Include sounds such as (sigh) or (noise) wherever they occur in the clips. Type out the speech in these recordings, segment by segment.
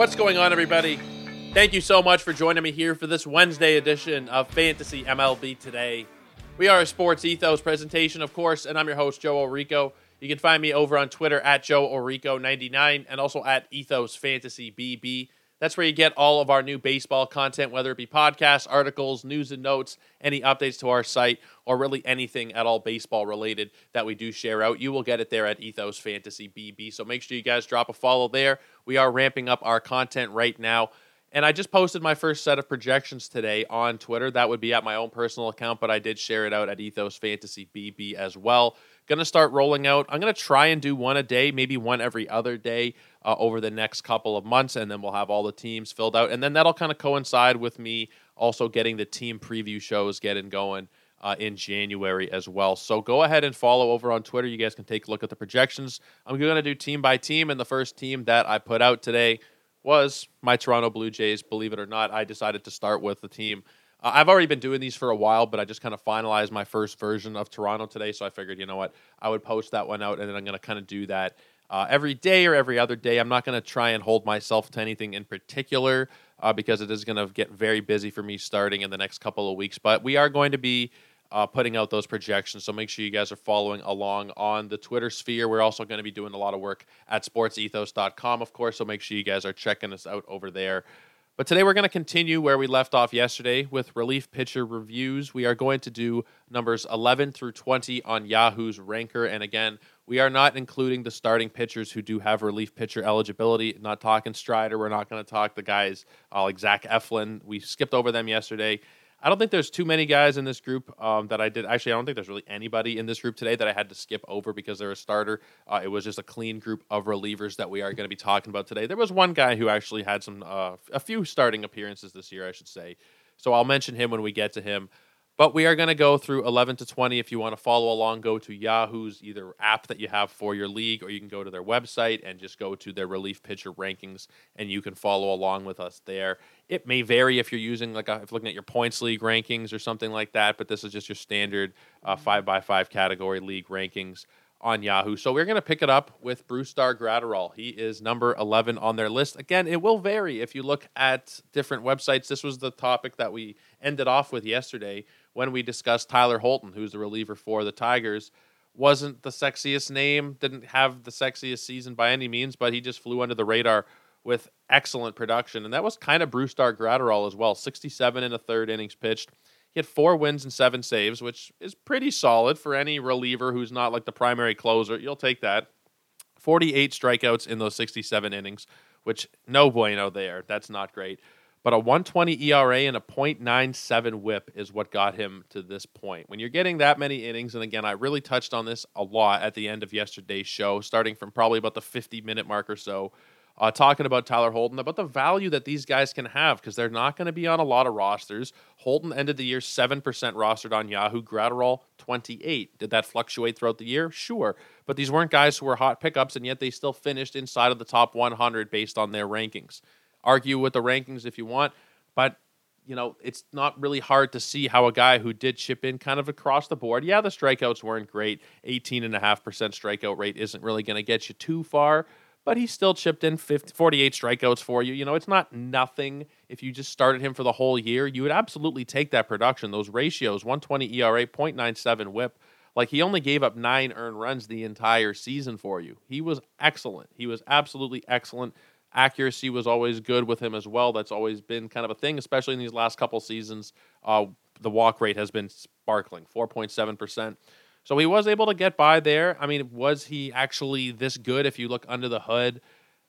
What's going on, everybody? Thank you so much for joining me here for this Wednesday edition of Fantasy MLB Today. We are a sports ethos presentation, of course, and I'm your host, Joe Orico. You can find me over on Twitter at Joe Orico99 and also at Ethos Fantasy BB. That's where you get all of our new baseball content, whether it be podcasts, articles, news and notes, any updates to our site, or really anything at all baseball related that we do share out. You will get it there at Ethos Fantasy BB. So make sure you guys drop a follow there. We are ramping up our content right now. And I just posted my first set of projections today on Twitter. That would be at my own personal account, but I did share it out at Ethos Fantasy BB as well. Gonna start rolling out. I'm gonna try and do one a day, maybe one every other day uh, over the next couple of months, and then we'll have all the teams filled out, and then that'll kind of coincide with me also getting the team preview shows getting going. Uh, in January as well. So go ahead and follow over on Twitter. You guys can take a look at the projections. I'm going to do team by team, and the first team that I put out today was my Toronto Blue Jays. Believe it or not, I decided to start with the team. Uh, I've already been doing these for a while, but I just kind of finalized my first version of Toronto today. So I figured, you know what, I would post that one out, and then I'm going to kind of do that uh, every day or every other day. I'm not going to try and hold myself to anything in particular uh, because it is going to get very busy for me starting in the next couple of weeks. But we are going to be uh, putting out those projections. So make sure you guys are following along on the Twitter sphere. We're also going to be doing a lot of work at sportsethos.com, of course. So make sure you guys are checking us out over there. But today we're going to continue where we left off yesterday with relief pitcher reviews. We are going to do numbers 11 through 20 on Yahoo's ranker. And again, we are not including the starting pitchers who do have relief pitcher eligibility. Not talking Strider. We're not going to talk the guys uh, like Zach Eflin. We skipped over them yesterday. I don't think there's too many guys in this group um, that I did. Actually, I don't think there's really anybody in this group today that I had to skip over because they're a starter. Uh, it was just a clean group of relievers that we are going to be talking about today. There was one guy who actually had some, uh, a few starting appearances this year, I should say. So I'll mention him when we get to him. But we are going to go through 11 to 20. If you want to follow along, go to Yahoo's either app that you have for your league, or you can go to their website and just go to their relief pitcher rankings, and you can follow along with us there. It may vary if you're using like a, if looking at your points league rankings or something like that, but this is just your standard uh, five by five category league rankings on Yahoo. So we're going to pick it up with Brusdar Graterol. He is number 11 on their list. Again, it will vary if you look at different websites. This was the topic that we ended off with yesterday when we discussed Tyler Holton, who's the reliever for the Tigers. Wasn't the sexiest name, didn't have the sexiest season by any means, but he just flew under the radar with excellent production. And that was kind of Brusdar Graterol as well. 67 in the third innings pitched. He had four wins and seven saves, which is pretty solid for any reliever who's not like the primary closer. You'll take that. 48 strikeouts in those 67 innings, which no bueno there. That's not great. But a 120 ERA and a .97 whip is what got him to this point. When you're getting that many innings, and again, I really touched on this a lot at the end of yesterday's show, starting from probably about the 50 minute mark or so, uh, talking about Tyler Holton, about the value that these guys can have because they're not going to be on a lot of rosters. Holton ended the year 7% rostered on Yahoo, Graterol 28. Did that fluctuate throughout the year? Sure. But these weren't guys who were hot pickups, and yet they still finished inside of the top 100 based on their rankings. Argue with the rankings if you want, but you know, it's not really hard to see how a guy who did chip in kind of across the board. Yeah, the strikeouts weren't great. 18.5% strikeout rate isn't really going to get you too far, but he still chipped in 50, 48 strikeouts for you. You know, it's not nothing. If you just started him for the whole year, you would absolutely take that production. Those ratios 120 ERA, 0.97 whip. Like he only gave up nine earned runs the entire season for you. He was excellent. He was absolutely excellent. Accuracy was always good with him as well. That's always been kind of a thing, especially in these last couple seasons. Uh, the walk rate has been sparkling, 4.7%. So he was able to get by there. I mean, was he actually this good if you look under the hood?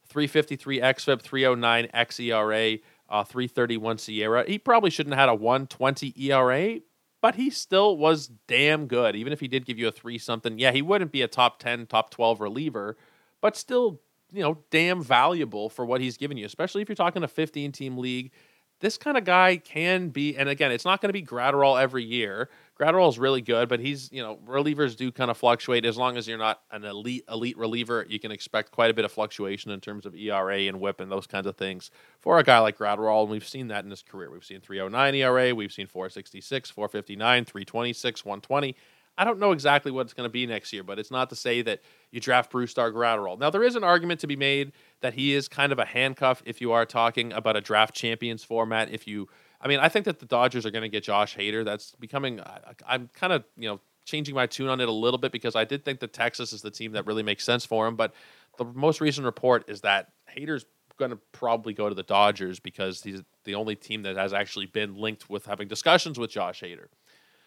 353 xFIP, 309 xERA, uh, 331 SIERA. He probably shouldn't have had a 120 ERA, but he still was damn good. Even if he did give you a three something, yeah, he wouldn't be a top 10, top 12 reliever, but still, you know, damn valuable for what he's given you, especially if you're talking a 15 team league. This kind of guy can be, and again, it's not going to be Graterol every year. Graterol is really good, but he's you know relievers do kind of fluctuate. As long as you're not an elite elite reliever, you can expect quite a bit of fluctuation in terms of ERA and WHIP and those kinds of things for a guy like Graterol. And we've seen that in his career. We've seen 309 ERA, we've seen 466, 459, 326, 120. I don't know exactly what it's going to be next year, but it's not to say that you draft Brusdar Graterol. Now, there is an argument to be made that he is kind of a handcuff if you are talking about a draft champions format. If you, I mean, I think that the Dodgers are going to get Josh Hader. That's becoming, I'm kind of, you know, changing my tune on it a little bit because I did think that Texas is the team that really makes sense for him. But the most recent report is that Hader's going to probably go to the Dodgers because he's the only team that has actually been linked with having discussions with Josh Hader.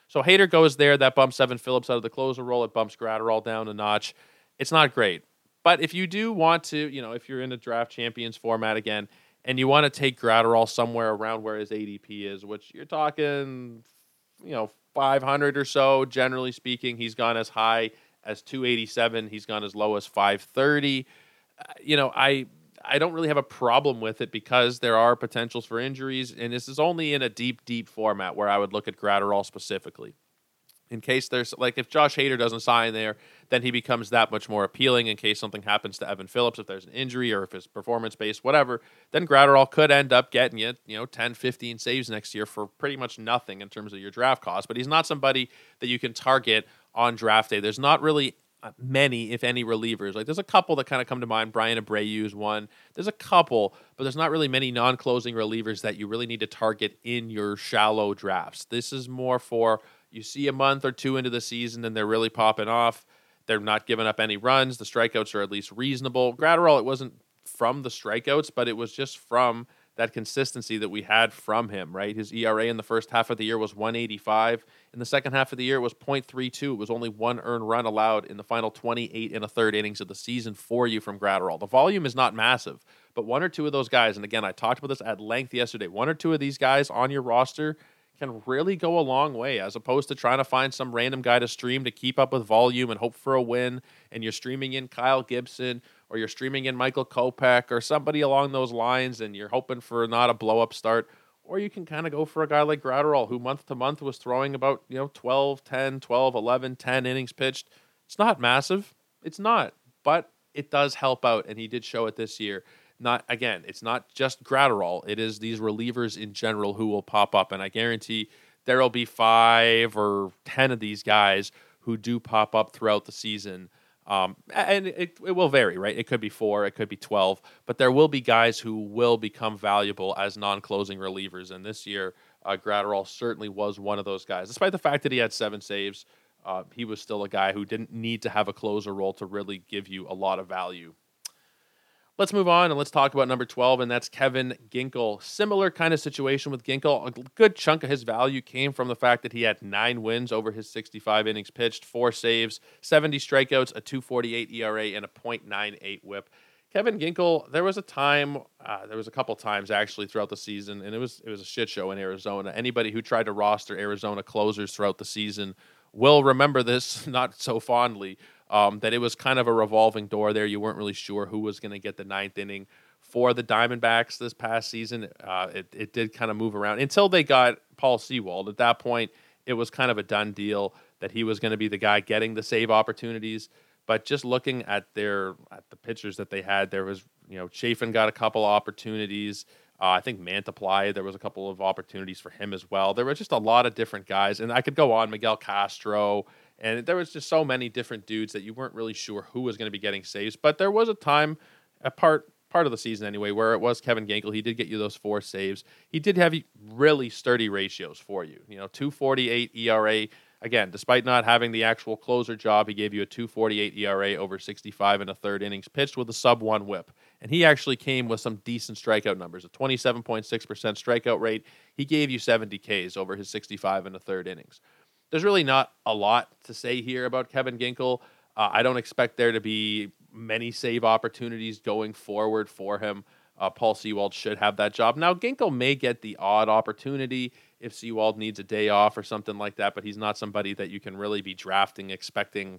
So Hader goes there. That bumps Evan Phillips out of the closer role. It bumps Graterol down a notch. It's not great. But if you do want to, you know, if you're in a draft champions format again, and you want to take Graterol somewhere around where his ADP is, which you're talking, you know, 500 or so, generally speaking, he's gone as high as 287. He's gone as low as 530. Uh, you know, I I don't really have a problem with it because there are potentials for injuries, and this is only in a deep, deep format where I would look at Graterol specifically. In case there's like if Josh Hader doesn't sign there, then he becomes that much more appealing. In case something happens to Evan Phillips, if there's an injury or if it's performance based, whatever, then Graterol could end up getting you, you know, 10, 15 saves next year for pretty much nothing in terms of your draft cost. But he's not somebody that you can target on draft day. There's not really Uh, many, if any, relievers. Like there's a couple that kind of come to mind. Bryan Abreu is one. There's a couple, but there's not really many non-closing relievers that you really need to target in your shallow drafts. This is more for you see a month or two into the season and they're really popping off. They're not giving up any runs. The strikeouts are at least reasonable. Graterol, it wasn't from the strikeouts, but it was just from that consistency that we had from him, right? His ERA in the first half of the year was 185. In the second half of the year, it was 0.32. It was only one earned run allowed in the final 28 and a third innings of the season for you from Graterol. The volume is not massive, but one or two of those guys, and again, I talked about this at length yesterday, one or two of these guys on your roster can really go a long way as opposed to trying to find some random guy to stream to keep up with volume and hope for a win. And you're streaming in Kyle Gibson or you're streaming in Michael Kopech or somebody along those lines and you're hoping for not a blow up start. Or you can kind of go for a guy like Graterol, who month to month was throwing about, you know, 12, 10, 12, 11, 10 innings pitched. It's not massive. It's not. But it does help out. And he did show it this year. Not again, it's not just Graterol. It is these relievers in general who will pop up. And I guarantee there'll be five or ten of these guys who do pop up throughout the season um, and it, it will vary, right? It could be four, it could be 12, but there will be guys who will become valuable as non closing relievers. And this year, uh, Graterol certainly was one of those guys. Despite the fact that he had seven saves, uh, he was still a guy who didn't need to have a closer role to really give you a lot of value Let's move on and let's talk about number 12, and that's Kevin Ginkel. Similar kind of situation with Ginkel. A good chunk of his value came from the fact that he had nine wins over his 65 innings pitched, four saves, 70 strikeouts, a 248 ERA, and a .98 whip. Kevin Ginkel, there was a time, uh, there was a couple times actually throughout the season, and it was it was a shit show in Arizona. Anybody who tried to roster Arizona closers throughout the season will remember this (laughs) not so fondly um, that it was kind of a revolving door there. You weren't really sure who was going to get the ninth inning for the Diamondbacks this past season. Uh, it, it did kind of move around until they got Paul Sewald. At that point, it was kind of a done deal that he was going to be the guy getting the save opportunities. But just looking at their at the pitchers that they had, there was you know Chafin got a couple opportunities. Uh, I think Mantiply, there was a couple of opportunities for him as well. There were just a lot of different guys, and I could go on. Miguel Castro, and there was just so many different dudes that you weren't really sure who was going to be getting saves. But there was a time, a part part of the season anyway, where it was Kevin Ginkel. He did get you those four saves. He did have really sturdy ratios for you. You know, 248 ERA. Again, despite not having the actual closer job, he gave you a 248 ERA over 65 and a third innings pitched with a sub one whip. And he actually came with some decent strikeout numbers, a 27.6% strikeout rate. He gave you 70 Ks over his 65 and a third innings there's really not a lot to say here about Kevin Ginkel. Uh, I don't expect there to be many save opportunities going forward for him. Uh, Paul Sewald should have that job. Now, Ginkel may get the odd opportunity if Sewald needs a day off or something like that, but he's not somebody that you can really be drafting expecting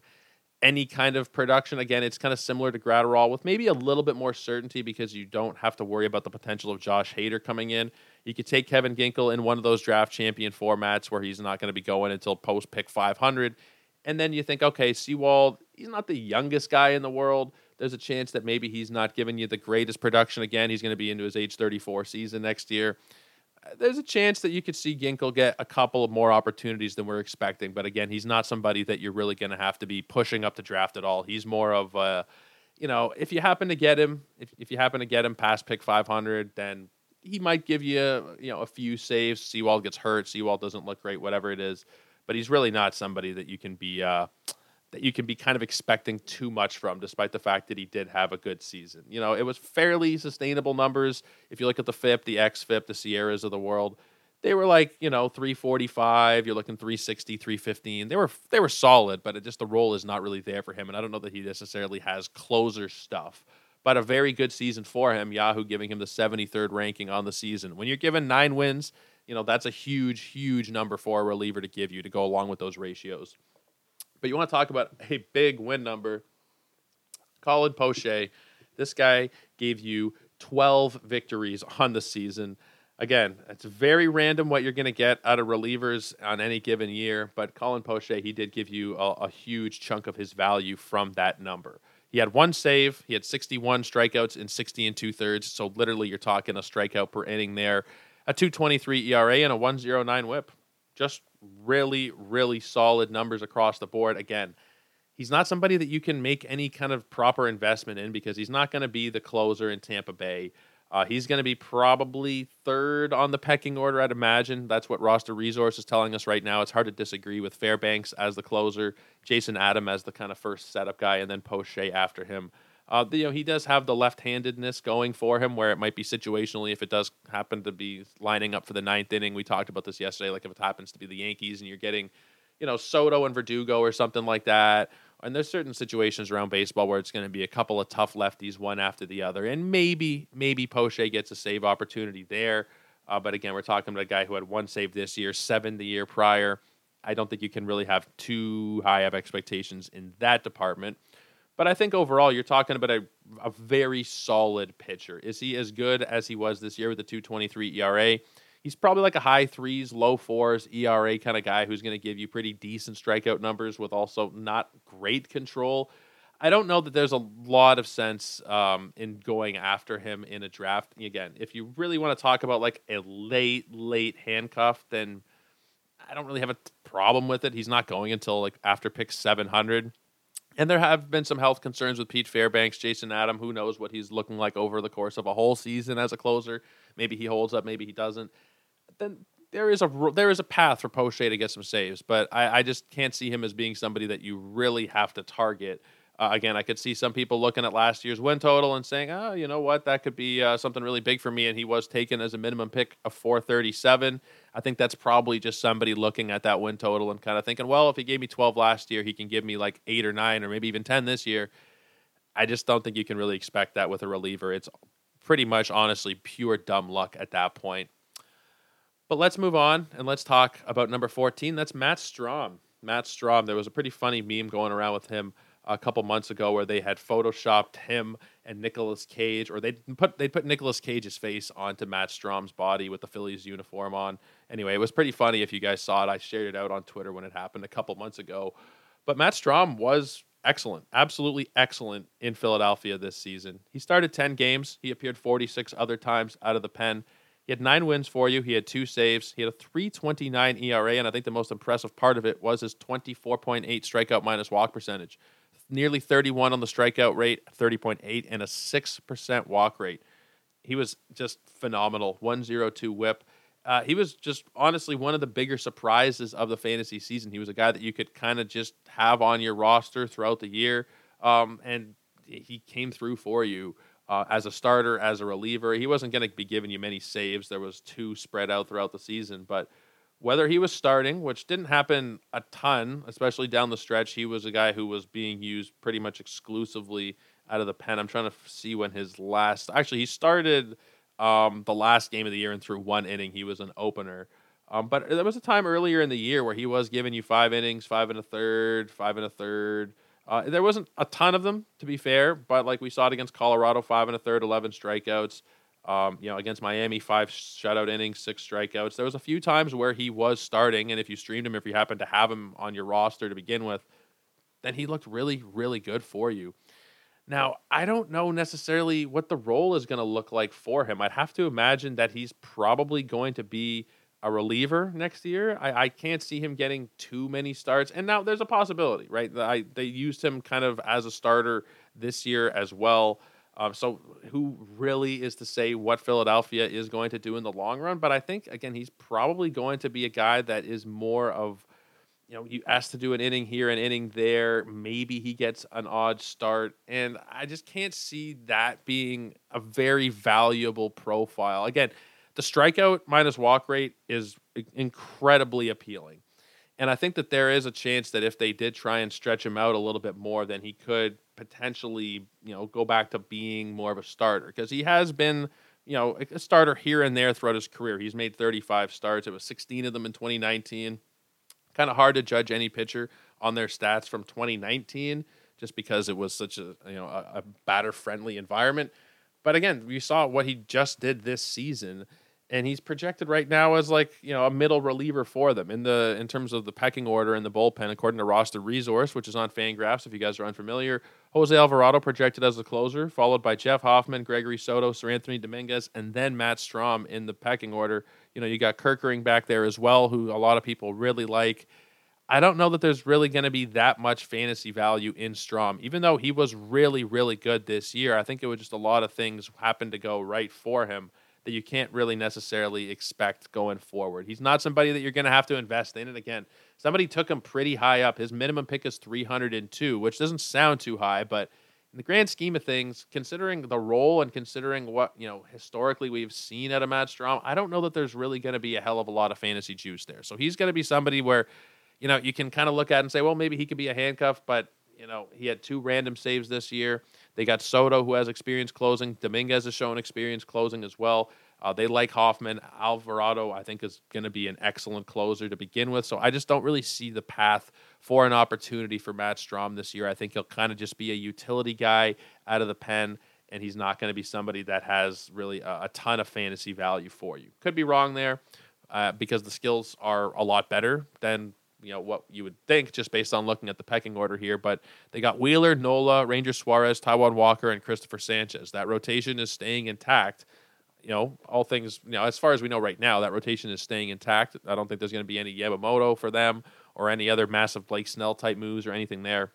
any kind of production. Again, it's kind of similar to Graterol with maybe a little bit more certainty because you don't have to worry about the potential of Josh Hader coming in. You could take Kevin Ginkel in one of those draft champion formats where he's not going to be going until post pick 500. And then you think, okay, Sewald, he's not the youngest guy in the world. There's a chance that maybe he's not giving you the greatest production again. He's going to be into his age 34 season next year. there's a chance that you could see Ginkel get a couple of more opportunities than we're expecting. But again, he's not somebody that you're really going to have to be pushing up to draft at all. He's more of a, you know, if you happen to get him, if, if you happen to get him past pick 500, then he might give you, you know, a few saves. Sewald gets hurt. Sewald doesn't look great, whatever it is. But he's really not somebody that you can be, uh, that you can be kind of expecting too much from, despite the fact that he did have a good season. You know, it was fairly sustainable numbers. If you look at the FIP, the XFIP, the SIERAs of the world, they were like, you know, 345, you're looking 360, 315. They were they were solid, but it just the role is not really there for him. And I don't know that he necessarily has closer stuff. But a very good season for him. Yahoo giving him the 73rd ranking on the season. When you're given nine wins, you know, that's a huge, huge number for a reliever to give you to go along with those ratios. But you want to talk about a big win number. Colin Poche, this guy gave you 12 victories on the season. Again, it's very random what you're going to get out of relievers on any given year, but Colin Poche, he did give you a, a huge chunk of his value from that number. He had one save, he had 61 strikeouts in 60 and two thirds. So literally, you're talking a strikeout per inning there, a 223 ERA, and a 109 whip. Just really, really solid numbers across the board. Again, he's not somebody that you can make any kind of proper investment in because he's not going to be the closer in Tampa Bay. Uh, he's going to be probably third on the pecking order, I'd imagine. That's what roster resource is telling us right now. It's hard to disagree with Fairbanks as the closer, Jason Adam as the kind of first setup guy, and then Poche after him. Uh, you know, he does have the left-handedness going for him, where it might be situationally if it does happen to be lining up for the ninth inning. We talked about this yesterday. Like if it happens to be the Yankees and you're getting, you know, Soto and Verdugo or something like that. And there's certain situations around baseball where it's going to be a couple of tough lefties, one after the other, and maybe maybe Poche gets a save opportunity there. Uh, but again, we're talking about a guy who had one save this year, seven the year prior. I don't think you can really have too high of expectations in that department. But I think overall, you're talking about a, a very solid pitcher. Is he as good as he was this year with the 223 ERA? He's probably like a high threes, low fours ERA kind of guy who's going to give you pretty decent strikeout numbers with also not great control. I don't know that there's a lot of sense um, in going after him in a draft. Again, if you really want to talk about like a late, late handcuff, then I don't really have a problem with it. He's not going until like after pick 700. And there have been some health concerns with Pete Fairbanks, Jason Adam. Who knows what he's looking like over the course of a whole season as a closer? Maybe he holds up, maybe he doesn't. Then there is a there is a path for Poche to get some saves, but I, I just can't see him as being somebody that you really have to target uh, again, I could see some people looking at last year's win total and saying, "Oh, you know what? That could be uh, something really big for me." And he was taken as a minimum pick of 437. I think that's probably just somebody looking at that win total and kind of thinking, "Well, if he gave me 12 last year, he can give me like eight or nine, or maybe even 10 this year." I just don't think you can really expect that with a reliever. It's pretty much, honestly, pure dumb luck at that point. But let's move on and let's talk about number 14. That's Matt Strahm. Matt Strahm. There was a pretty funny meme going around with him a couple months ago where they had photoshopped him and Nicolas Cage, or they put they put Nicolas Cage's face onto Matt Strahm's body with the Phillies uniform on. Anyway, it was pretty funny if you guys saw it. I shared it out on Twitter when it happened a couple months ago. But Matt Strahm was excellent, absolutely excellent in Philadelphia this season. He started 10 games. He appeared 46 other times out of the pen. He had nine wins for you. He had two saves. He had a 329 ERA, and I think the most impressive part of it was his 24.8 strikeout minus walk percentage nearly 31 on the strikeout rate, 30.8, and a 6% walk rate. He was just phenomenal. 102 whip. Uh, he was just honestly one of the bigger surprises of the fantasy season. He was a guy that you could kind of just have on your roster throughout the year. Um, and he came through for you uh, as a starter, as a reliever. He wasn't going to be giving you many saves. There was two spread out throughout the season, but whether he was starting, which didn't happen a ton, especially down the stretch, he was a guy who was being used pretty much exclusively out of the pen. I'm trying to see when his last actually he started um, the last game of the year and through one inning he was an opener. Um, but there was a time earlier in the year where he was giving you five innings, five and a third, five and a third. Uh, there wasn't a ton of them, to be fair, but like we saw it against Colorado, five and a third, 11 strikeouts. Um, you know, against Miami, five shutout innings, six strikeouts. There was a few times where he was starting, and if you streamed him, if you happened to have him on your roster to begin with, then he looked really, really good for you. Now, I don't know necessarily what the role is going to look like for him. I'd have to imagine that he's probably going to be a reliever next year. I, I can't see him getting too many starts. And now there's a possibility, right? I, they used him kind of as a starter this year as well. Um, so who really is to say what Philadelphia is going to do in the long run? But I think again, he's probably going to be a guy that is more of you know, you asked to do an inning here, an inning there. Maybe he gets an odd start. And I just can't see that being a very valuable profile. Again, the strikeout minus walk rate is incredibly appealing. And I think that there is a chance that if they did try and stretch him out a little bit more, then he could potentially, you know, go back to being more of a starter because he has been, you know, a starter here and there throughout his career. He's made 35 starts. It was 16 of them in 2019 kind of hard to judge any pitcher on their stats from 2019 just because it was such a you know a, a batter friendly environment. But again, we saw what he just did this season and he's projected right now as like you know a middle reliever for them in the in terms of the pecking order in the bullpen according to roster resource which is on fangraphs if you guys are unfamiliar. Jose alvarado projected as the closer followed by jeff hoffman gregory soto seranthony dominguez and then matt strahm in the pecking order. You know you got kerkering back there as well who a lot of people really like. I don't know that there's really going to be that much fantasy value in strahm. Even though he was really, really good this year. I think it was just a lot of things happened to go right for him that you can't really necessarily expect going forward. He's not somebody that you're going to have to invest in. And again, somebody took him pretty high up. His minimum pick is 302, which doesn't sound too high, but in the grand scheme of things, considering the role and considering what, you know, historically we've seen at a Matt Strahm, I don't know that there's really going to be a hell of a lot of fantasy juice there. So he's going to be somebody where, you know, you can kind of look at and say, well, maybe he could be a handcuff, but, you know, he had two random saves this year. They got Soto, who has experience closing. Dominguez has shown experience closing as well. Uh, they like Hoffman. Alvarado, I think, is going to be an excellent closer to begin with. So I just don't really see the path for an opportunity for Matt Strahm this year. I think he'll kind of just be a utility guy out of the pen, and he's not going to be somebody that has really a, a, ton of fantasy value for you. Could be wrong there uh, because the skills are a lot better than you know what you would think just based on looking at the pecking order here. But they got Wheeler, Nola, Ranger Suarez, Taijuan Walker, and Christopher Sanchez. That rotation is staying intact. You know, all things, you know, as far as we know right now, that rotation is staying intact. I don't think there's going to be any Yamamoto for them or any other massive Blake Snell type moves or anything there.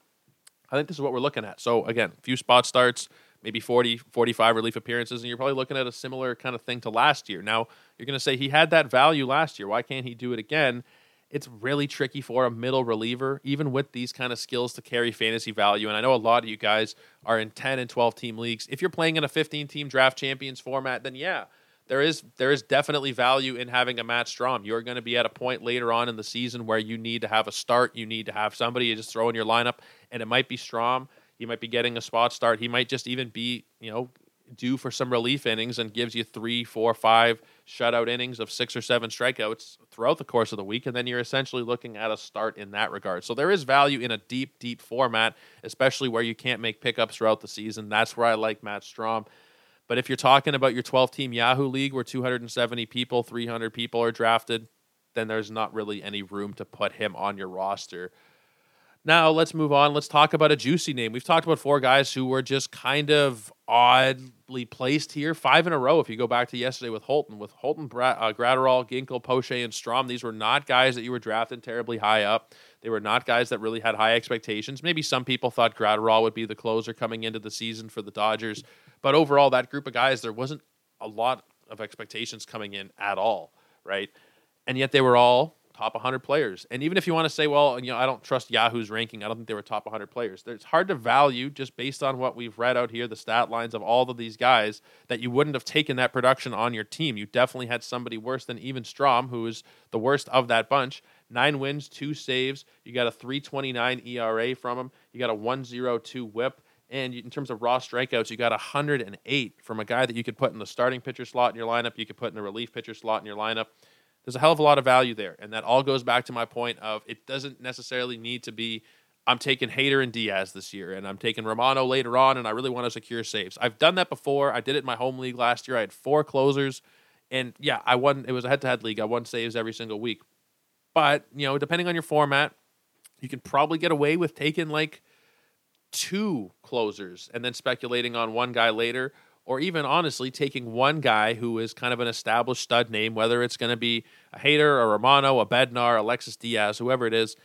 I think this is what we're looking at. So, again, a few spot starts, maybe 40, 45 relief appearances, and you're probably looking at a similar kind of thing to last year. Now, you're going to say he had that value last year. Why can't he do it again? It's really tricky for a middle reliever, even with these kind of skills to carry fantasy value. And I know a lot of you guys are in 10 and 12 team leagues. If you're playing in a 15 team draft champions format, then yeah, there is there is definitely value in having a Matt Strahm. You're going to be at a point later on in the season where you need to have a start. You need to have somebody you just throw in your lineup, and it might be Strahm. He might be getting a spot start. He might just even be, you know, due for some relief innings and gives you three, four, five shutout innings of six or seven strikeouts throughout the course of the week, and then you're essentially looking at a start in that regard. So there is value in a deep, deep format, especially where you can't make pickups throughout the season. That's where I like Matt Strahm. But if you're talking about your 12 team Yahoo League where 270 people, 300 people are drafted, then there's not really any room to put him on your roster. Now let's move on. Let's talk about a juicy name. We've talked about four guys who were just kind of oddly placed here, five in a row. If you go back to yesterday with Holton, with Holton, Brad, uh, Graterol, Ginkel, Poche, and Strahm, these were not guys that you were drafting terribly high up. They were not guys that really had high expectations. Maybe some people thought Graterol would be the closer coming into the season for the Dodgers, but overall, that group of guys, there wasn't a lot of expectations coming in at all, right? And yet they were all top 100 players. And even if you want to say, well, you know, I don't trust Yahoo's ranking, I don't think they were top 100 players. It's hard to value just based on what we've read out here, the stat lines of all of these guys, that you wouldn't have taken that production on your team. You definitely had somebody worse than even Strahm, who is the worst of that bunch. Nine wins, two saves. You got a 329 ERA from him. You got a 102 whip. And in terms of raw strikeouts, you got 108 from a guy that you could put in the starting pitcher slot in your lineup. You could put in the relief pitcher slot in your lineup there's a hell of a lot of value there. And that all goes back to my point of it doesn't necessarily need to be I'm taking Hader and Diaz this year, and I'm taking Romano later on, and I really want to secure saves. I've done that before. I did it in my home league last year. I had four closers, and yeah, I won. It was a head-to-head league. I won saves every single week. But you know, depending on your format, you can probably get away with taking like two closers and then speculating on one guy later, or even honestly taking one guy who is kind of an established stud name, whether it's going to be a Hader, a Romano, a Bednar, Alexis Diaz, whoever it is,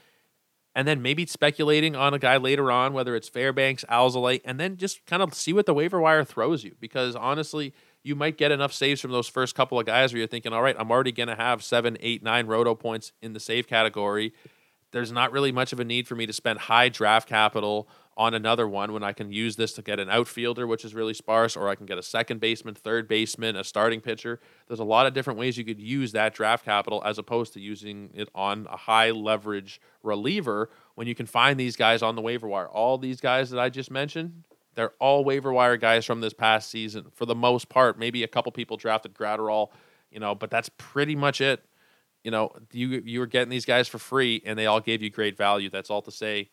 and then maybe speculating on a guy later on, whether it's Fairbanks, Alzolay, and then just kind of see what the waiver wire throws you. Because honestly, you might get enough saves from those first couple of guys where you're thinking, all right, I'm already going to have seven, eight, nine roto points in the save category. There's not really much of a need for me to spend high draft capital on another one when I can use this to get an outfielder, which is really sparse, or I can get a second baseman, third baseman, a starting pitcher. There's a lot of different ways you could use that draft capital as opposed to using it on a high leverage reliever when you can find these guys on the waiver wire. All these guys that I just mentioned, they're all waiver wire guys from this past season for the most part. Maybe a couple people drafted Graterol, you know, but that's pretty much it. You know, you you were getting these guys for free, and they all gave you great value. That's all to say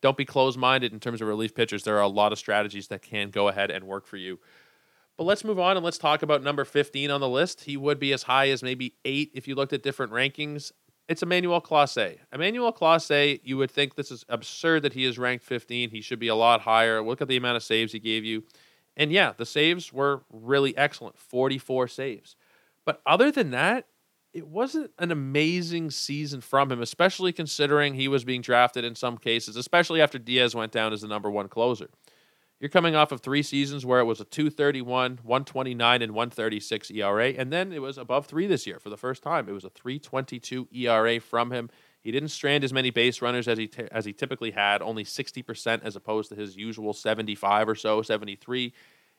don't be closed minded in terms of relief pitchers. There are a lot of strategies that can go ahead and work for you. But let's move on and let's talk about number 15 on the list. He would be as high as maybe eight if you looked at different rankings. It's Emmanuel Clase. Emmanuel Clase, you would think this is absurd that he is ranked 15. He should be a lot higher. Look at the amount of saves he gave you. And yeah, the saves were really excellent 44 saves. But other than that, it wasn't an amazing season from him, especially considering he was being drafted in some cases, especially after Diaz went down as the number one closer. You're coming off of three seasons where it was a 231, 129, and 136 ERA, and then it was above three this year for the first time. It was a 322 ERA from him. He didn't strand as many base runners as he t- as he typically had, only 60% as opposed to his usual 75 or so, 73.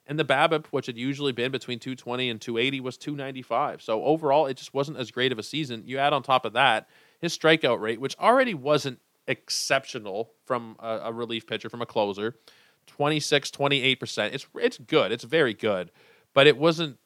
And the BABIP, which had usually been between 220 and 280, was 295. So overall, it just wasn't as great of a season. You add on top of that his strikeout rate, which already wasn't exceptional from a, a relief pitcher, from a closer, 26, 28%. It's it's good. It's very good, but it wasn't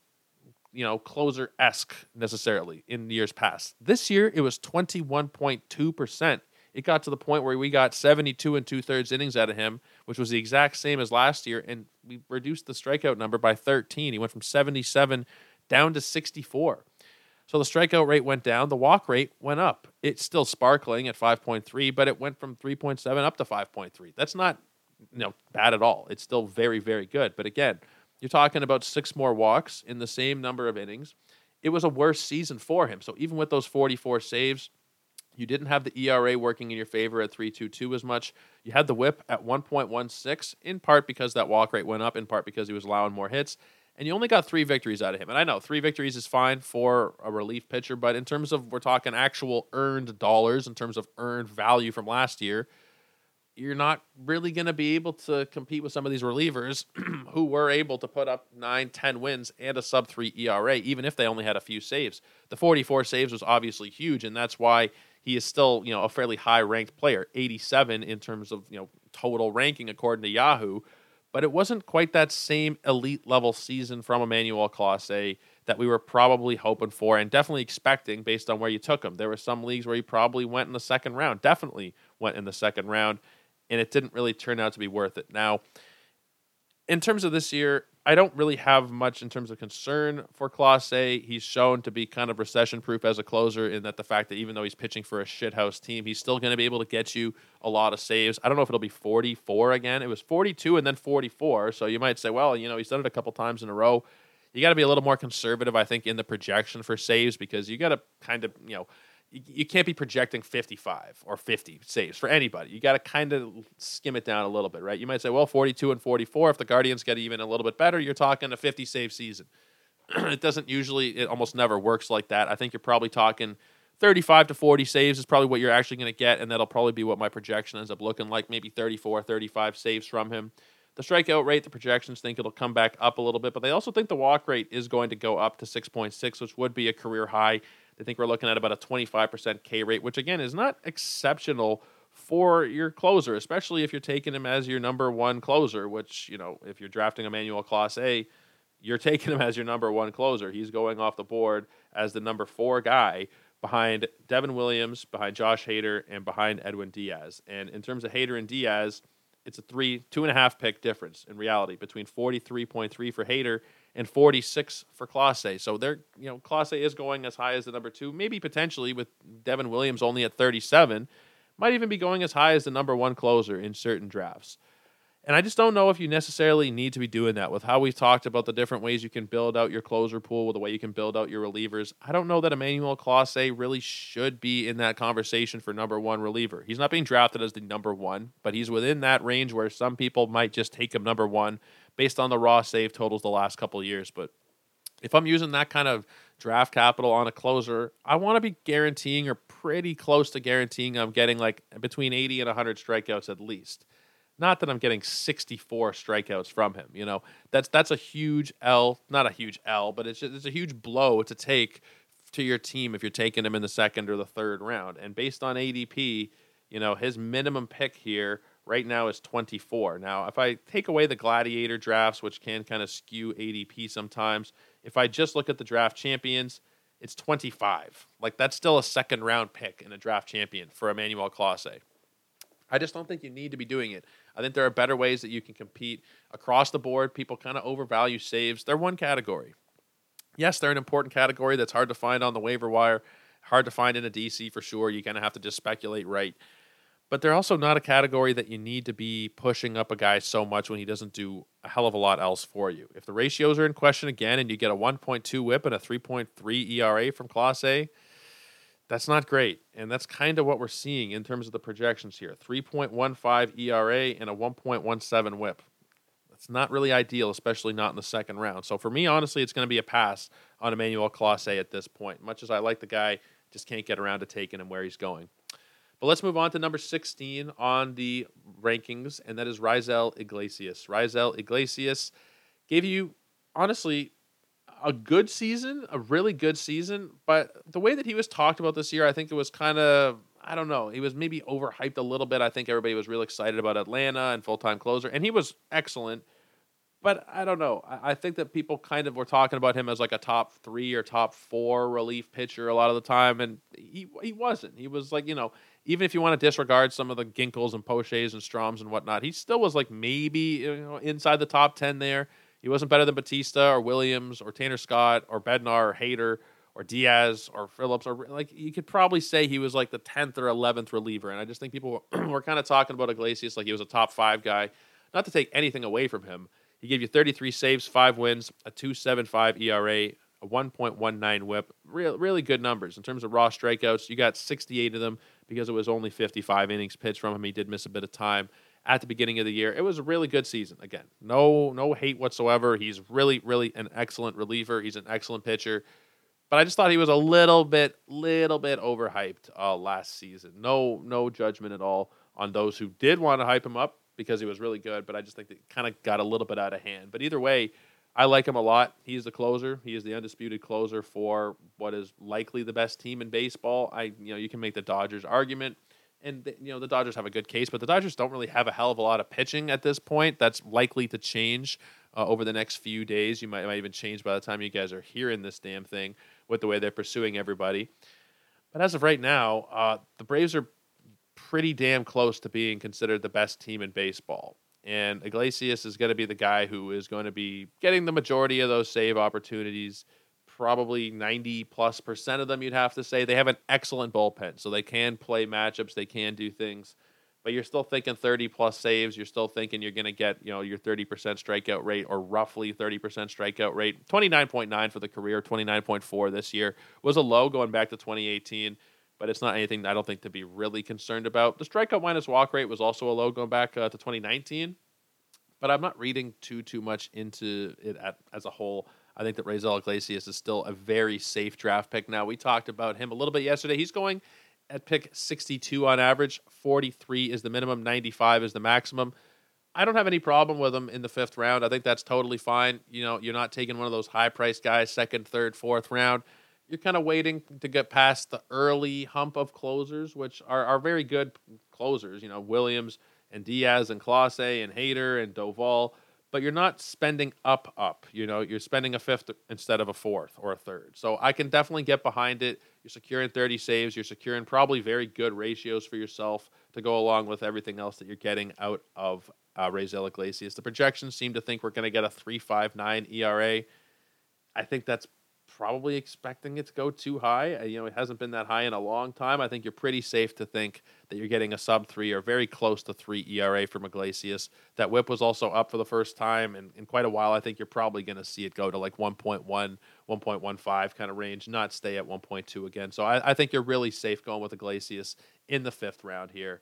you know closer esque necessarily in years past. This year, it was 21.2%. It got to the point where we got 72 and two thirds innings out of him, which was the exact same as last year, and we reduced the strikeout number by 13. He went from 77 down to 64. So the strikeout rate went down, the walk rate went up. It's still sparkling at 5.3, but it went from 3.7 up to 5.3. That's not you know bad at all. It's still very very good. But again, you're talking about six more walks in the same number of innings. It was a worse season for him. So even with those 44 saves, you didn't have the ERA working in your favor at 3.22 as much. You had the whip at 1.16, in part because that walk rate went up, in part because he was allowing more hits. And you only got three victories out of him. And I know three victories is fine for a relief pitcher, but in terms of we're talking actual earned dollars, in terms of earned value from last year, you're not really going to be able to compete with some of these relievers (clears throat) who were able to put up 9, 10 wins and a sub 3 ERA, even if they only had a few saves. The 44 saves was obviously huge, and that's why he is still, you know, a fairly high ranked player, 87 in terms of, you know, total ranking according to Yahoo. But it wasn't quite that same elite level season from Emmanuel Clase that we were probably hoping for and definitely expecting based on where you took him. There were some leagues where he probably went in the second round, definitely went in the second round, and it didn't really turn out to be worth it. Now, in terms of this year, I don't really have much in terms of concern for Clase. He's shown to be kind of recession proof as a closer in that the fact that even though he's pitching for a shithouse team, he's still going to be able to get you a lot of saves. I don't know if it'll be 44 again. It was 42 and then 44. So you might say, well, you know, he's done it a couple times in a row. You got to be a little more conservative, I think, in the projection for saves because you got to kind of, you know, you, can't be projecting 55 or 50 saves for anybody. You got to kind of skim it down a little bit, right? You might say, well, 42 and 44. If the Guardians get even a little bit better, you're talking a 50 save season. (clears throat) it doesn't usually, it almost never works like that. I think you're probably talking 35 to 40 saves is probably what you're actually going to get, and that'll probably be what my projection ends up looking like maybe 34, 35 saves from him. The strikeout rate, the projections think it'll come back up a little bit, but they also think the walk rate is going to go up to 6.6, which would be a career high. They think we're looking at about a 25% K rate, which again is not exceptional for your closer, especially if you're taking him as your number one closer, which, you know, if you're drafting Emmanuel Clase, you're (laughs) taking him as your number one closer. He's going off the board as the number four guy behind Devin Williams, behind Josh Hader, and behind Edwin Diaz. And in terms of Hader and Diaz, it's a three, two and a half pick difference in reality between 43.3 for Hader and 46 for Clase. So they're, you know, Clase is going as high as the number two, maybe potentially with Devin Williams only at 37, might even be going as high as the number one closer in certain drafts. And I just don't know if you necessarily need to be doing that with how we've talked about the different ways you can build out your closer pool, with the way you can build out your relievers. I don't know that Emmanuel Clase really should be in that conversation for number one reliever. He's not being drafted as the number one, but he's within that range where some people might just take him number one based on the raw save totals the last couple of years. But if I'm using that kind of draft capital on a closer, I want to be guaranteeing or pretty close to guaranteeing I'm getting like between 80 and 100 strikeouts at least. Not that I'm getting 64 strikeouts from him. You know, that's that's a huge L, not a huge L, but it's just, it's a huge blow to take to your team if you're taking him in the second or the third round. And based on ADP, you know, his minimum pick here right now is 24. Now, if I take away the gladiator drafts, which can kind of skew ADP sometimes, if I just look at the draft champions, it's 25. Like that's still a second round pick in a draft champion for Emmanuel Clase. I just don't think you need to be doing it. I think there are better ways that you can compete across the board. People kind of overvalue saves. They're one category. Yes, they're an important category that's hard to find on the waiver wire, hard to find in a DC for sure. You kind of have to just speculate right. But they're also not a category that you need to be pushing up a guy so much when he doesn't do a hell of a lot else for you. If the ratios are in question again and you get a 1.2 whip and a 3.3 ERA from Clase, that's not great. And that's kind of what we're seeing in terms of the projections here 3.15 ERA and a 1.17 whip. That's not really ideal, especially not in the second round. So for me, honestly, it's going to be a pass on Emmanuel Clase at this point. Much as I like the guy, just can't get around to taking him where he's going. But let's move on to number 16 on the rankings, and that is Raisel Iglesias. Raisel Iglesias gave you, honestly, a good season, a really good season, but the way that he was talked about this year, I think it was kind of I don't know. He was maybe overhyped a little bit. I think everybody was real excited about Atlanta and full time closer, and he was excellent. But I don't know. I, think that people kind of were talking about him as like a top three or top four relief pitcher a lot of the time, and he he wasn't. He was like you know even if you want to disregard some of the Ginkels and Poches and Strahms and whatnot, he still was like maybe you know inside the top ten there. He wasn't better than Bautista or Williams or Tanner Scott or Bednar or Hader or Diaz or Phillips or like you could probably say he was like the 10th or 11th reliever. And I just think people were, (clears throat) were kind of talking about Iglesias like he was a top five guy. Not to take anything away from him. He gave you 33 saves, five wins, a 2.75 ERA, a 1.19 WHIP. Real, really good numbers in terms of raw strikeouts. You got 68 of them because it was only 55 innings pitched from him. He did miss a bit of time at the beginning of the year. It was a really good season. Again, no no hate whatsoever. He's really really an excellent reliever. He's an excellent pitcher. But I just thought he was a little bit little bit overhyped uh, last season. No no judgment at all on those who did want to hype him up because he was really good, but I just think it kind of got a little bit out of hand. But either way, I like him a lot. He's the closer. He is the undisputed closer for what is likely the best team in baseball. I you know, you can make the Dodgers argument and the, you know the Dodgers have a good case, but the Dodgers don't really have a hell of a lot of pitching at this point. That's likely to change uh, over the next few days. You might, might even change by the time you guys are hearing this damn thing with the way they're pursuing everybody. But as of right now, uh, the Braves are pretty damn close to being considered the best team in baseball. And Iglesias is going to be the guy who is going to be getting the majority of those save opportunities probably 90 plus percent of them, you'd have to say. They have an excellent bullpen, so they can play matchups, they can do things. But you're still thinking 30 plus saves. You're still thinking you're going to get, you know, your 30% strikeout rate or roughly 30% strikeout rate. 29.9 for the career, 29.4 this year was a low going back to 2018 but it's not anything I don't think to be really concerned about. The strikeout minus walk rate was also a low going back uh, to 2019, but I'm not reading too too much into it at, as a whole. I think that Raisel Iglesias is still a very safe draft pick. Now, we talked about him a little bit yesterday. He's going at pick 62 on average. 43 is the minimum, 95 is the maximum. I don't have any problem with him in the fifth round. I think that's totally fine. You know, you're not taking one of those high priced guys, second, third, fourth round. You're kind of waiting to get past the early hump of closers, which are, are very good closers. You know, Williams and Diaz and Clase and Hader and Doval but you're not spending up up. You know, you're spending a fifth instead of a fourth or a third. So I can definitely get behind it. You're securing 30 saves. You're securing probably very good ratios for yourself to go along with everything else that you're getting out of uh, Raisel Iglesias. The projections seem to think we're going to get a 3.59 ERA. I think that's probably expecting it to go too high. You know, it hasn't been that high in a long time. I think you're pretty safe to think that you're getting a sub three or very close to three ERA from Iglesias. That whip was also up for the first time in, in quite a while. I think you're probably going to see it go to like 1.1, 1.15 kind of range, not stay at 1.2 again. So I, I think you're really safe going with Iglesias in the fifth round here.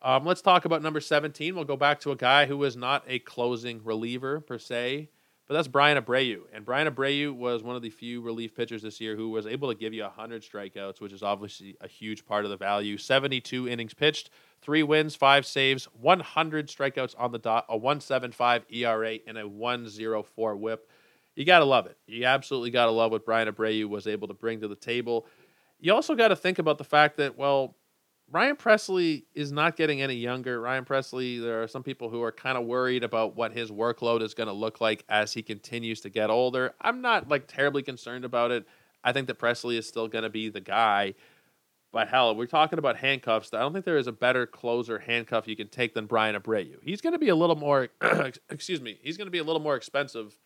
Um, let's talk about number 17. We'll go back to a guy who was not a closing reliever per se. But that's Bryan Abreu. And Bryan Abreu was one of the few relief pitchers this year who was able to give you 100 strikeouts, which is obviously a huge part of the value. 72 innings pitched, three wins, five saves, 100 strikeouts on the dot, a 175 ERA, and a 104 whip. You got to love it. You absolutely got to love what Bryan Abreu was able to bring to the table. You also got to think about the fact that, well, Ryan Pressly is not getting any younger. Ryan Pressly, there are some people who are kind of worried about what his workload is going to look like as he continues to get older. I'm not like terribly concerned about it. I think that Pressly is still going to be the guy. But hell, we're talking about handcuffs. I don't think there is a better closer handcuff you can take than Bryan Abreu. He's going to be a little more, (clears throat) excuse me, he's going to be a little more expensive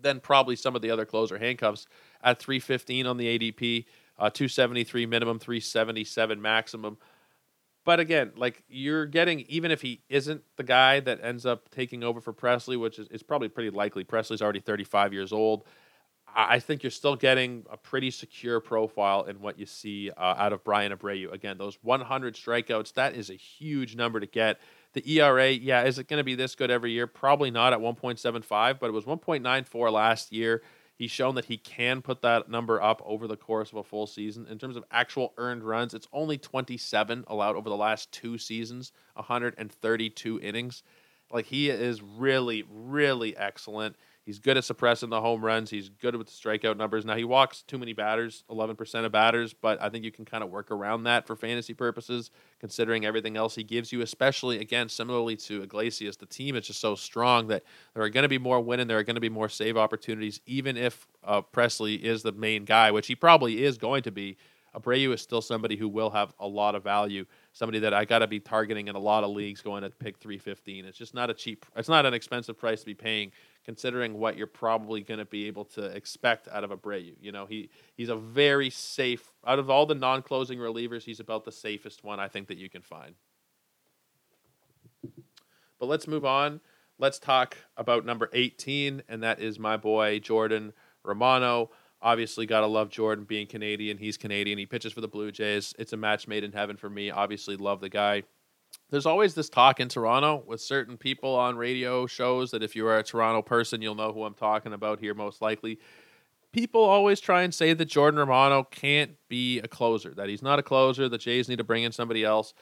than probably some of the other closer handcuffs at 315 on the ADP uh, 273 minimum, 377 maximum. But again, like you're getting, even if he isn't the guy that ends up taking over for Pressly, which is, is probably pretty likely. Pressly's already 35 years old. I think you're still getting a pretty secure profile in what you see uh, out of Bryan Abreu. Again, those 100 strikeouts, that is a huge number to get. The ERA, yeah, is it going to be this good every year? Probably not at 1.75, but it was 1.94 last year. He's shown that he can put that number up over the course of a full season. In terms of actual earned runs, it's only 27 allowed over the last two seasons, 132 innings. Like he is really, really excellent. He's good at suppressing the home runs. He's good with the strikeout numbers. Now he walks too many batters, 11% of batters, but I think you can kind of work around that for fantasy purposes, considering everything else he gives you. Especially again, similarly to Iglesias, the team is just so strong that there are going to be more winning. There are going to be more save opportunities, even if uh, Pressly is the main guy, which he probably is going to be. Abreu is still somebody who will have a lot of value. Somebody that I got to be targeting in a lot of leagues going at pick 315. It's just not a cheap, it's not an expensive price to be paying considering what you're probably going to be able to expect out of Abreu. You know, he he's a very safe out of all the non-closing relievers. He's about the safest one I think that you can find. But let's move on. Let's talk about number 18, and that is my boy Jordan Romano. Obviously, gotta love Jordan being Canadian. He's Canadian. He pitches for the Blue Jays. It's a match made in heaven for me. Obviously, love the guy there's always this talk in Toronto with certain people on radio shows that if you are a Toronto person, you'll know who I'm talking about here most likely. People always try and say that Jordan Romano can't be a closer, that he's not a closer, the Jays need to bring in somebody else.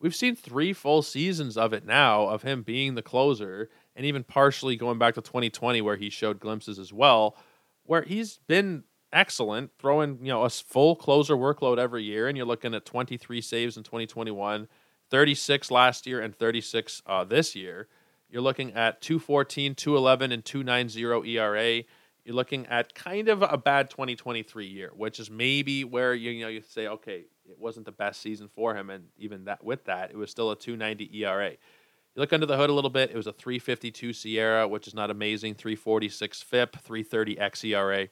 We've seen three full seasons of it now, of him being the closer, and even partially going back to 2020 where he showed glimpses as well, where he's been excellent, throwing you know a full closer workload every year, and you're looking at 23 saves in 2021, 36 last year and 36 uh, this year. You're looking at 214, 211, and 290 ERA. You're looking at kind of a bad 2023 year, which is maybe where you, you know you say, okay, it wasn't the best season for him, and even that with that, it was still a 290 ERA. You look under the hood a little bit. It was a 352 SIERA, which is not amazing. 346 FIP, 330 xERA.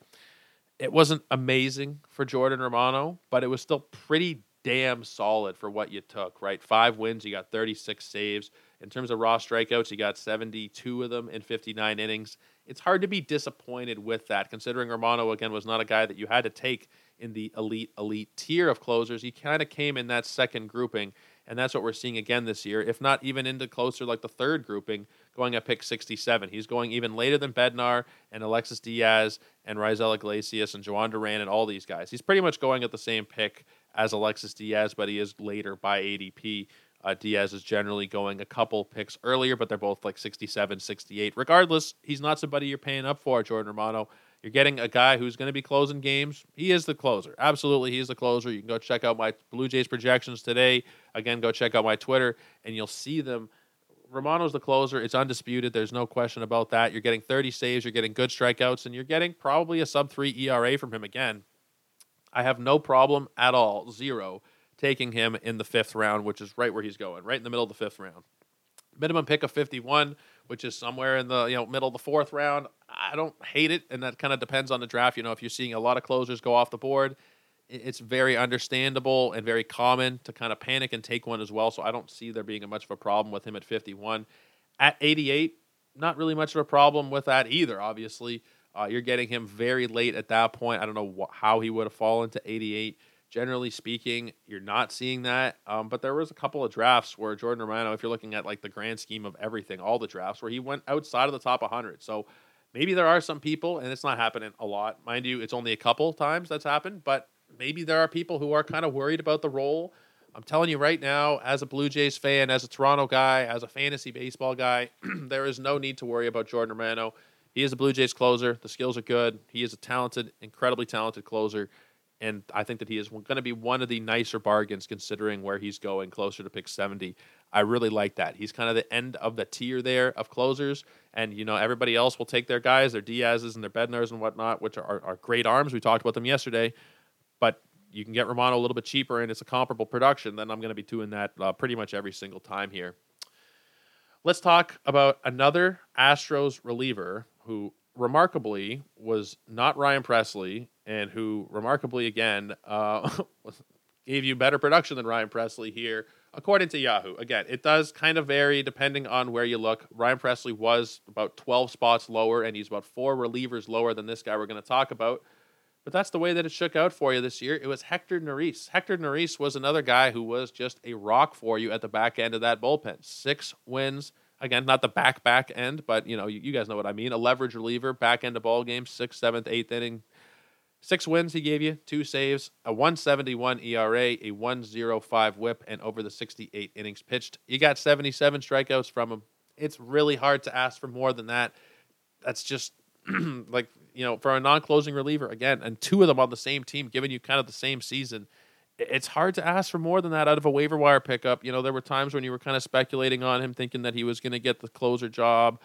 It wasn't amazing for Jordan Romano, but it was still pretty damn solid for what you took, right? Five wins, you got 36 saves. In terms of raw strikeouts, you got 72 of them in 59 innings. It's hard to be disappointed with that, considering Romano, again, was not a guy that you had to take in the elite, elite tier of closers. He kind of came in that second grouping, and that's what we're seeing again this year, if not even into closer like the third grouping, going at pick 67. He's going even later than Bednar and Alexis Diaz and Raisel Iglesias and Jhoan Duran and all these guys. He's pretty much going at the same pick as Alexis Diaz, but he is later by ADP. Uh, Diaz is generally going a couple picks earlier, but they're both like 67, 68. Regardless, he's not somebody you're paying up for, Jordan Romano. You're getting a guy who's going to be closing games. He is the closer. Absolutely, he is the closer. You can go check out my Blue Jays projections today. Again, go check out my Twitter, and you'll see them. Romano's the closer. It's undisputed. There's no question about that. You're getting 30 saves. You're getting good strikeouts, and you're getting probably a sub three ERA from him again. I have no problem at all, zero, taking him in the fifth round, which is right where he's going, right in the middle of the fifth round. Minimum pick of 51, which is somewhere in the you know middle of the fourth round. I don't hate it, and that kind of depends on the draft. You know, if you're seeing a lot of closers go off the board, it's very understandable and very common to kind of panic and take one as well. So I don't see there being much of a problem with him at 51. At 88, not really much of a problem with that either. Obviously, uh, you're getting him very late at that point. I don't know wh- how he would have fallen to 88. Generally speaking, you're not seeing that. Um, but there was a couple of drafts where Jordan Romano, if you're looking at like the grand scheme of everything, all the drafts, where he went outside of the top 100. So maybe there are some people, and it's not happening a lot, mind you. It's only a couple times that's happened, but maybe there are people who are kind of worried about the role. I'm telling you right now, as a Blue Jays fan, as a Toronto guy, as a fantasy baseball guy, (clears throat) there is no need to worry about Jordan Romano. He is a Blue Jays closer. The skills are good. He is a talented, incredibly talented closer. And I think that he is going to be one of the nicer bargains considering where he's going closer to pick 70. I really like that. He's kind of the end of the tier there of closers. And, you know, everybody else will take their guys, their Diaz's and their Bednars and whatnot, which are, are great arms. We talked about them yesterday but you can get Romano a little bit cheaper and it's a comparable production, then I'm going to be doing that uh, pretty much every single time here. Let's talk about another Astros reliever who remarkably was not Ryan Pressly, and who remarkably again uh, (laughs) gave you better production than Ryan Pressly here, according to Yahoo. Again, it does kind of vary depending on where you look. Ryan Pressly was about 12 spots lower, and he's about four relievers lower than this guy we're going to talk about. But that's the way that it shook out for you this year. It was Hector Neris. Hector Neris was another guy who was just a rock for you at the back end of that bullpen. Six wins. Again, not the back back end, but you know, you, you guys know what I mean. A leverage reliever, back end of ball game, sixth, seventh, eighth inning. Six wins he gave you, two saves, a 171 ERA, a 105 whip, and over the 68 innings pitched. You got 77 strikeouts from him. It's really hard to ask for more than that. That's just (clears throat) like you know, for a non-closing reliever again, and two of them on the same team, giving you kind of the same season. It's hard to ask for more than that out of a waiver wire pickup. You know, there were times when you were kind of speculating on him, thinking that he was going to get the closer job.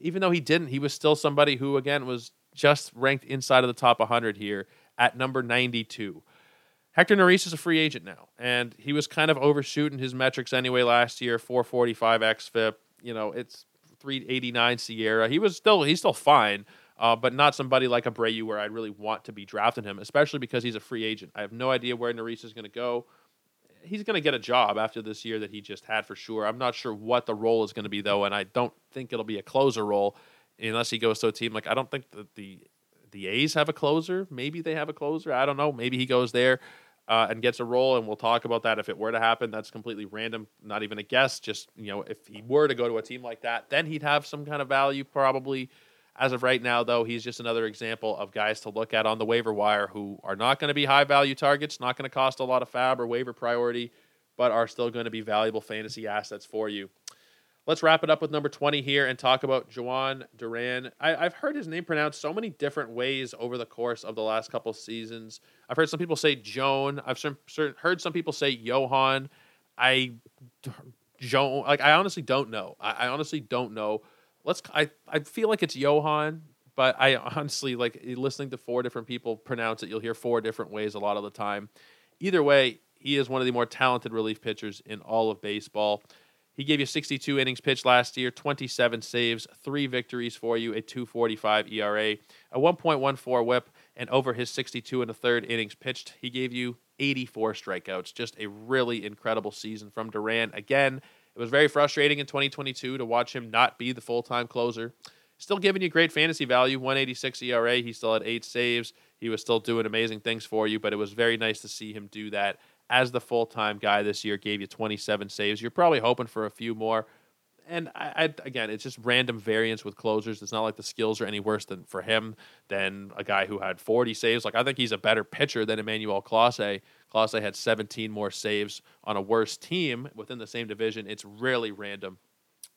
Even though he didn't, he was still somebody who, again, was just ranked inside of the top 100 here at number 92. Hector Neris is a free agent now, and he was kind of overshooting his metrics anyway last year. 445 xFIP, you know, it's 389 SIERA. He was still he's still fine, uh, but not somebody like Abreu where I'd really want to be drafting him, especially because he's a free agent. I have no idea where Neris is going to go. He's going to get a job after this year that he just had for sure. I'm not sure what the role is going to be though, and I don't think it'll be a closer role unless he goes to a team like I don't think that the the A's have a closer. Maybe they have a closer. I don't know. Maybe he goes there. Uh, and gets a role, and we'll talk about that if it were to happen. That's completely random, not even a guess. Just you know, if he were to go to a team like that, then he'd have some kind of value probably as of right now, though, he's just another example of guys to look at on the waiver wire who are not going to be high value targets, not going to cost a lot of FAAB or waiver priority, but are still going to be valuable fantasy assets for you. Let's wrap it up with number 20 here and talk about Jhoan Duran. I, have heard his name pronounced so many different ways over the course of the last couple seasons. I've heard some people say Joan. I've heard some people say Johan. I, Joan, like, I honestly don't know. I, I honestly don't know let's I, I feel like it's Johan, but I honestly like listening to four different people pronounce it. You'll hear four different ways a lot of the time. Either way, he is one of the more talented relief pitchers in all of baseball. He gave you 62 innings pitched last year, 27 saves, three victories for you, a 245 ERA, a 1.14 whip, and over his 62 and a third innings pitched, he gave you 84 strikeouts. Just a really incredible season from Duran. Again, it was very frustrating in 2022 to watch him not be the full time closer. Still giving you great fantasy value, 186 ERA. He still had eight saves. He was still doing amazing things for you, but it was very nice to see him do that as the full time guy this year. Gave you 27 saves. You're probably hoping for a few more. And I, I, again, it's just random variance with closers. It's not like the skills are any worse than for him than a guy who had 40 saves. Like I think he's a better pitcher than Emmanuel Clase. Clase had 17 more saves on a worse team within the same division. It's really random.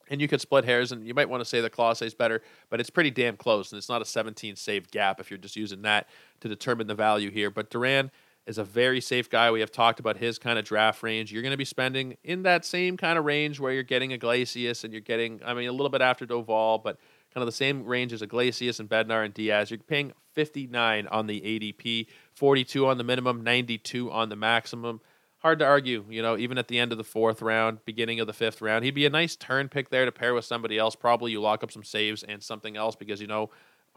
And you could split hairs, and you might want to say that Clase is better, but it's pretty damn close, and it's not a 17 save gap if you're just using that to determine the value here. But Duran is a very safe guy. We have talked about his kind of draft range. You're going to be spending in that same kind of range where you're getting Iglesias and you're getting, I mean, a little bit after Doval, but kind of the same range as Iglesias and Bednar and Diaz. You're paying 59 on the ADP, 42 on the minimum, 92 on the maximum. hard to argue. You know, even at the end of the fourth round, beginning of the fifth round, he'd be a nice turn pick there to pair with somebody else. Probably you lock up some saves and something else because you know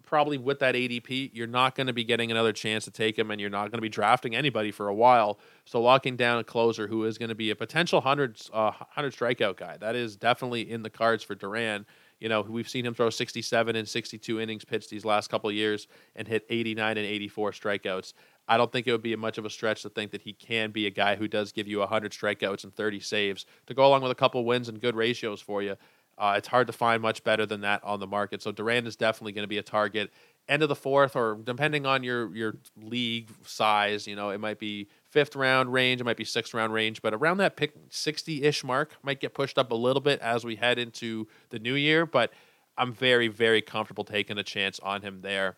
probably with that ADP, you're not going to be getting another chance to take him, and you're not going to be drafting anybody for a while. So locking down a closer who is going to be a potential hundred uh, hundred strikeout guy that is definitely in the cards for Duran. You know, we've seen him throw 67 and 62 innings pitched these last couple years and hit 89 and 84 strikeouts. I don't think it would be much of a stretch to think that he can be a guy who does give you 100 strikeouts and 30 saves to go along with a couple wins and good ratios for you. Uh, it's hard to find much better than that on the market. So Duran is definitely going to be a target. End of the fourth, or depending on your your league size, you know, it might be fifth round range, it might be sixth round range, but around that pick sixty ish mark might get pushed up a little bit as we head into the new year. But I'm very very comfortable taking a chance on him there.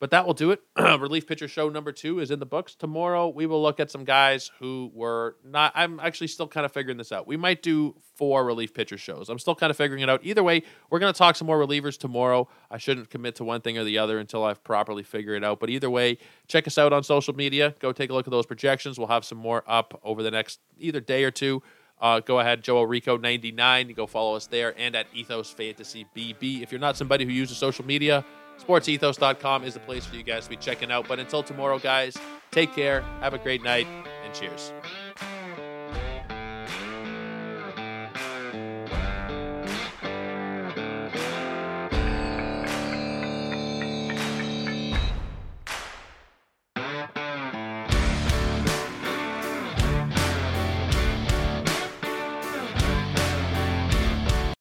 But that will do it. (clears throat) Relief pitcher show number two is in the books. Tomorrow we will look at some guys who were not. I'm actually still kind of figuring this out. We might do four relief pitcher shows. I'm still kind of figuring it out. Either way, we're going to talk some more relievers tomorrow. I shouldn't commit to one thing or the other until I've properly figured it out. But either way, check us out on social media. Go take a look at those projections. We'll have some more up over the next either day or two. Uh, go ahead, Joe Rico 99. Go follow us there and at Ethos Fantasy BB. If you're not somebody who uses social media, sportsethos.com is the place for you guys to be checking out. But until tomorrow, guys, take care, have a great night, and cheers.